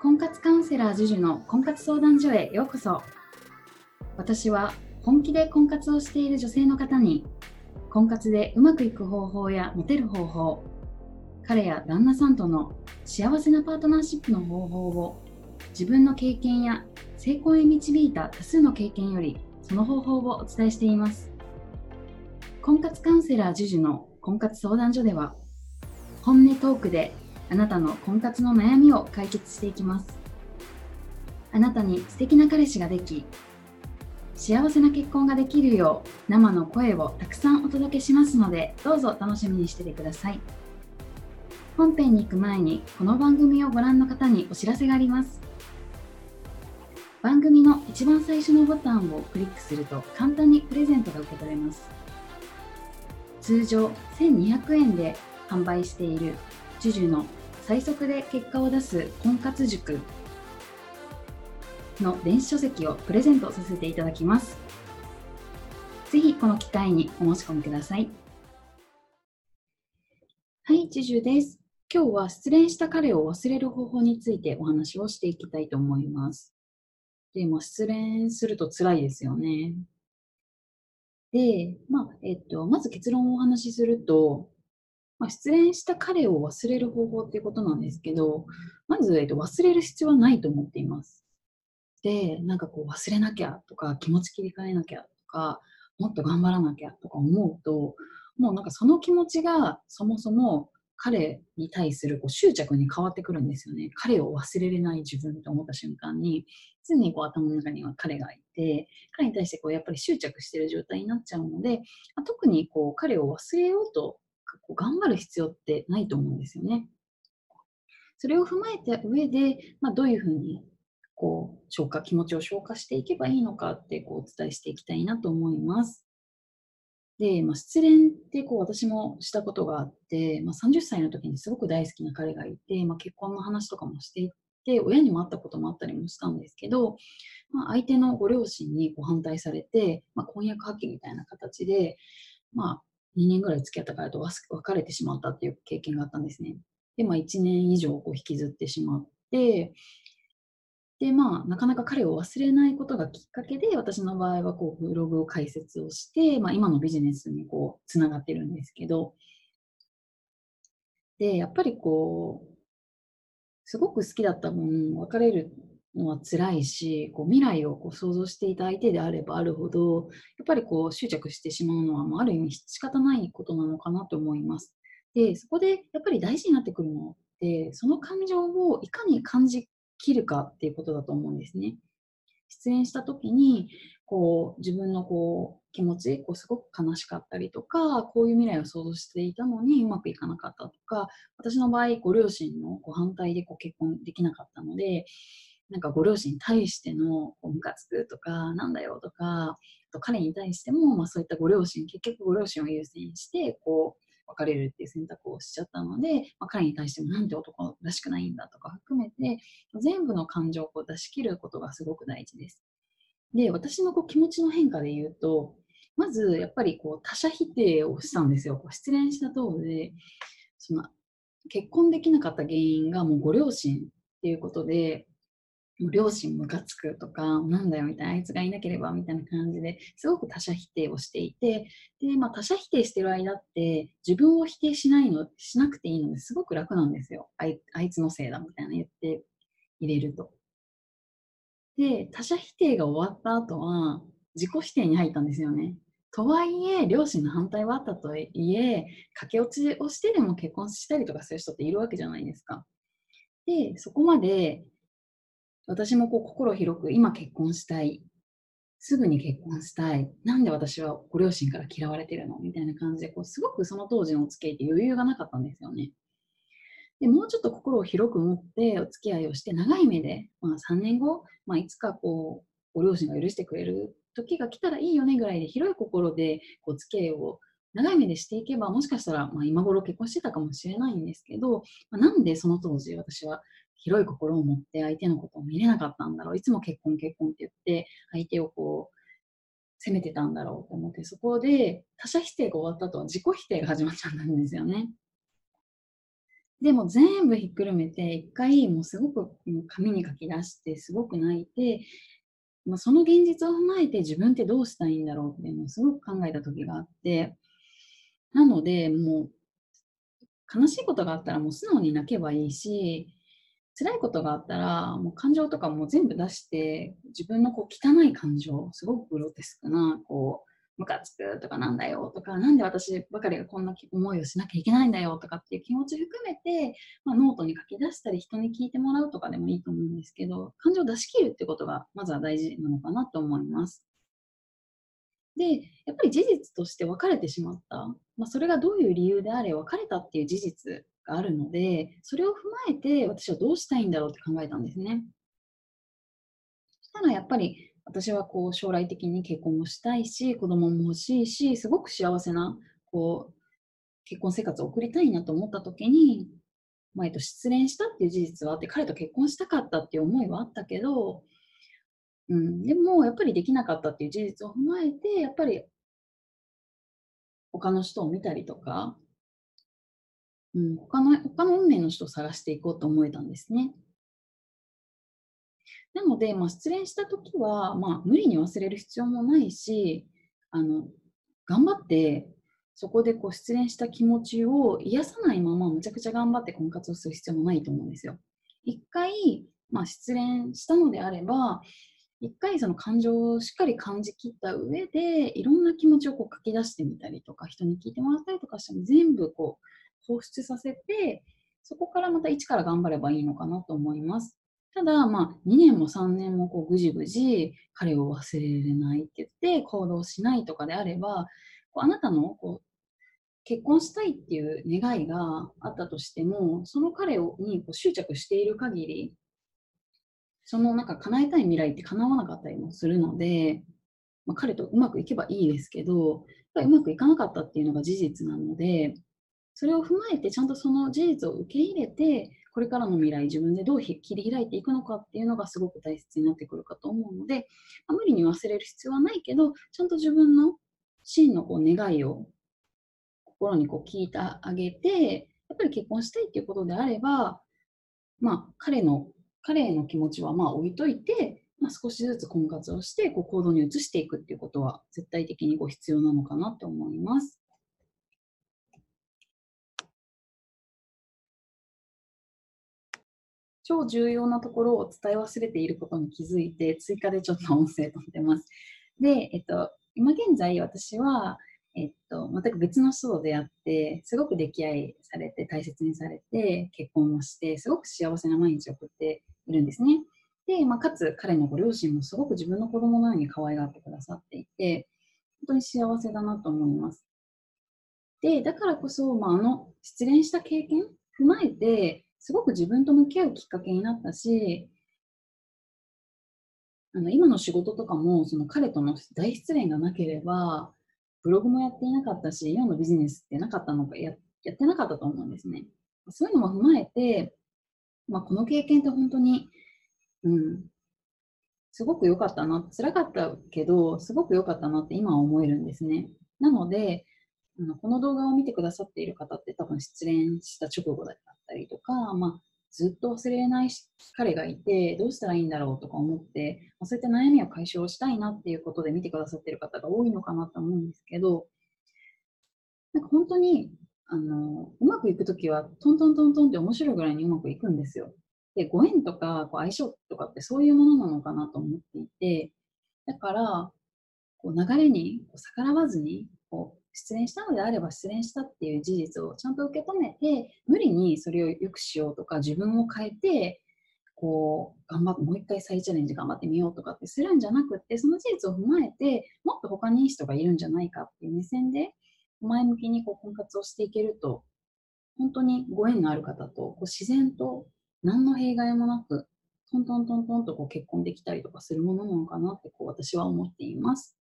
婚活カウンセラー JUJU の婚活相談所へようこそ。私は本気で婚活をしている女性の方に婚活でうまくいく方法やモテる方法彼や旦那さんとの幸せなパートナーシップの方法を自分の経験や成功へ導いた多数の経験よりその方法をお伝えしています。婚活カウンセラー JUJU の婚活相談所では本音トークであなたの婚活の悩みを解決していきます。あなたに素敵な彼氏ができ幸せな結婚ができるよう生の声をたくさんお届けしますのでどうぞ楽しみにしててください。本編に行く前にこの番組をご覧の方にお知らせがあります。番組の一番最初のボタンをクリックすると簡単にプレゼントが受け取れます。通常1200円で販売している JUJU の最速で結果を出す婚活塾の電子書籍をプレゼントさせていただきます。ぜひこの機会にお申し込みください。はい、ジュです。今日は失恋した彼を忘れる方法についてお話をしていきたいと思います。で、まあ、失恋すると辛いですよね。で、まあ、えっと、まず結論をお話しすると、まあ、失恋した彼を忘れる方法っていうことなんですけど、まず、えっと、忘れる必要はないと思っています。で、なんかこう忘れなきゃとか、気持ち切り替えなきゃとか、もっと頑張らなきゃとか思うと、もうなんかその気持ちがそもそも彼に対するこう執着に変わってくるんですよね。彼を忘れれない自分と思った瞬間に、常にこう頭の中には彼がいて、彼に対してこうやっぱり執着している状態になっちゃうので、特にこう彼を忘れようとこう頑張る必要ってないと思うんですよね。それを踏まえた上で、まあ、どういうふうにこう消化、気持ちを消化していけばいいのかってこうお伝えしていきたいなと思います。で、まあ、失恋ってこう私もしたことがあって、まあ、30歳の時にすごく大好きな彼がいて、まあ、結婚の話とかもしていて、親にも会ったこともあったりもしたんですけど、まあ、相手のご両親にこ反対されて、ま、婚約破棄みたいな形で、まあ、2年ぐらい付き合った彼と別れてしまったっていう経験があったんですね。で、まあ、1年以上こう引きずってしまって、で、まあ、なかなか彼を忘れないことがきっかけで、私の場合はこうブログを開設をして、まあ、今のビジネスにこうつながってるんですけど、で、やっぱりこう、すごく好きだった分、別れるのは辛いし、こう未来をこう想像していた相手であればあるほど、やっぱりこう執着してしまうのは、まあ、ある意味仕方ないことなのかなと思います。で、そこでやっぱり大事になってくるのって、その感情をいかに感じきるかっていうことだと思うんですね。出演した時に、こう自分のこう気持ちこうすごく悲しかったりとかこういう未来を想像していたのにうまくいかなかったとか私の場合ご両親のこう反対でこう結婚できなかったのでなんかご両親に対してのこうムカつくとか、なんだよとか、あと彼に対しても、まあ、そういったご両親、結局ご両親を優先して、こう、別れるっていう選択をしちゃったので、まあ、彼に対してもなんて男らしくないんだとか含めて、全部の感情をこう出し切ることがすごく大事です。で、私のこう気持ちの変化で言うと、まずやっぱりこう他者否定をしたんですよ。こう失恋したとで、その結婚できなかった原因がもうご両親っていうことで、両親ムカつくとか、なんだよみたいな、あいつがいなければみたいな感じですごく他者否定をしていて、で、まあ他者否定してる間って自分を否定しないの、しなくていいのですごく楽なんですよ。あいあいつのせいだみたいな言って入れると。で、他者否定が終わった後は自己否定に入ったんですよね。とはいえ、両親の反対はあったとはいえ、駆け落ちをしてでも結婚したりとかする人っているわけじゃないですか。で、そこまで私もこう心広く今結婚したい。すぐに結婚したい。なんで私はご両親から嫌われてるの？みたいな感じで、こうすごくその当時のお付き合いって余裕がなかったんですよね。でもうちょっと心を広く持ってお付き合いをして、長い目で、まあ、3年後、まあ、いつかこうご両親が許してくれる時が来たらいいよねぐらいで広い心でこう付き合いを長い目でしていけばもしかしたら、まあ、今頃結婚してたかもしれないんですけど、まあ、なんでその当時私は広い心を持って相手のことを見れなかったんだろう。いつも結婚結婚って言って、相手をこう、責めてたんだろうと思って、そこで他者否定が終わった後は自己否定が始まっちゃったんですよね。でも全部ひっくるめて、一回もうすごく紙に書き出して、すごく泣いて、まあ、その現実を踏まえて自分ってどうしたらいんだろうっていうのをすごく考えた時があって、なので、もう、悲しいことがあったらもう素直に泣けばいいし、辛いことがあったら、もう感情とかも全部出して、自分のこう汚い感情、すごくグロテスクな、こう、ムカつくとかなんだよとか、なんで私ばかりがこんな思いをしなきゃいけないんだよとかっていう気持ち含めて、まあ、ノートに書き出したり人に聞いてもらうとかでもいいと思うんですけど、感情を出し切るってことがまずは大事なのかなと思います。で、やっぱり事実として別れてしまった。まあ、それがどういう理由であれ別れたっていう事実があるので、それを踏まえて私はどうしたいんだろうって考えたんですね。そしたらやっぱり私はこう将来的に結婚もしたいし、子供も欲しいし、すごく幸せなこう結婚生活を送りたいなと思った時に、前と失恋したっていう事実はあって、彼と結婚したかったっていう思いはあったけど、うん、でも、やっぱりできなかったっていう事実を踏まえて、やっぱり、他の人を見たりとか、うん、他の、他の運命の人を探していこうと思えたんですね。なので、まあ、失恋した時は、まあ、無理に忘れる必要もないし、あの、頑張って、そこでこう失恋した気持ちを癒さないまま、むちゃくちゃ頑張って婚活をする必要もないと思うんですよ。一回、まあ、失恋したのであれば、一回その感情をしっかり感じきった上でいろんな気持ちをこう書き出してみたりとか人に聞いてもらったりとかしても全部こう放出させてそこからまた一から頑張ればいいのかなと思います。ただ、まあ、2年も3年もこうぐじぐじ彼を忘れれないって言って行動しないとかであればこうあなたのこう結婚したいっていう願いがあったとしてもその彼をにこう執着している限りそのなんか叶えたい未来って叶わなかったりもするので、まあ、彼とうまくいけばいいですけど、やっぱりうまくいかなかったっていうのが事実なので、それを踏まえてちゃんとその事実を受け入れて、これからの未来自分でどう切り開いていくのかっていうのがすごく大切になってくるかと思うので、あ、無理に忘れる必要はないけど、ちゃんと自分の真のこう願いを心にこう聞いてあげて、やっぱり結婚したいっていうことであれば、まあ、彼の彼への気持ちはまあ置いといて、まあ、少しずつ婚活をしてこう行動に移していくっていうことは絶対的にこう必要なのかなと思います。超重要なところを伝え忘れていることに気づいて追加でちょっと音声とってます。で、えっと、今現在私はえっと、全く別の人と出会って、すごく溺愛されて、大切にされて、結婚をして、すごく幸せな毎日を送っているんですね。で、まあ、かつ彼のご両親もすごく自分の子供のように可愛がってくださっていて、本当に幸せだなと思います。で、だからこそ、まあ、あの失恋した経験踏まえて、すごく自分と向き合うきっかけになったし、あの今の仕事とかもその彼との大失恋がなければブログもやっていなかったし、今のビジネスってなかったのかや、やってなかったと思うんですね。そういうのも踏まえて、まあ、この経験って本当に、うん、すごく良かったな、辛かったけど、すごく良かったなって今は思えるんですね。なので、あのこの動画を見てくださっている方って多分失恋した直後だったりとか、まあ、ずっと忘れない彼がいて、どうしたらいいんだろうとか思って、まあ、そういった悩みを解消したいなっていうことで見てくださっている方が多いのかなと思うんですけど、なんか本当に、あの、うまくいくときは、トントントントンって面白いぐらいにうまくいくんですよ。で、ご縁とかこう相性とかってそういうものなのかなと思っていて、だから、こう流れに逆らわずに、こう失恋したのであれば失恋したっていう事実をちゃんと受け止めて無理にそれを良くしようとか自分を変えてこう頑張ってもう一回再チャレンジ頑張ってみようとかってするんじゃなくってその事実を踏まえてもっと他にいい人がいるんじゃないかっていう目線で前向きにこう婚活をしていけると本当にご縁のある方とこう自然と何の弊害もなくトントントントンとこう結婚できたりとかするものなのかなってこう私は思っています。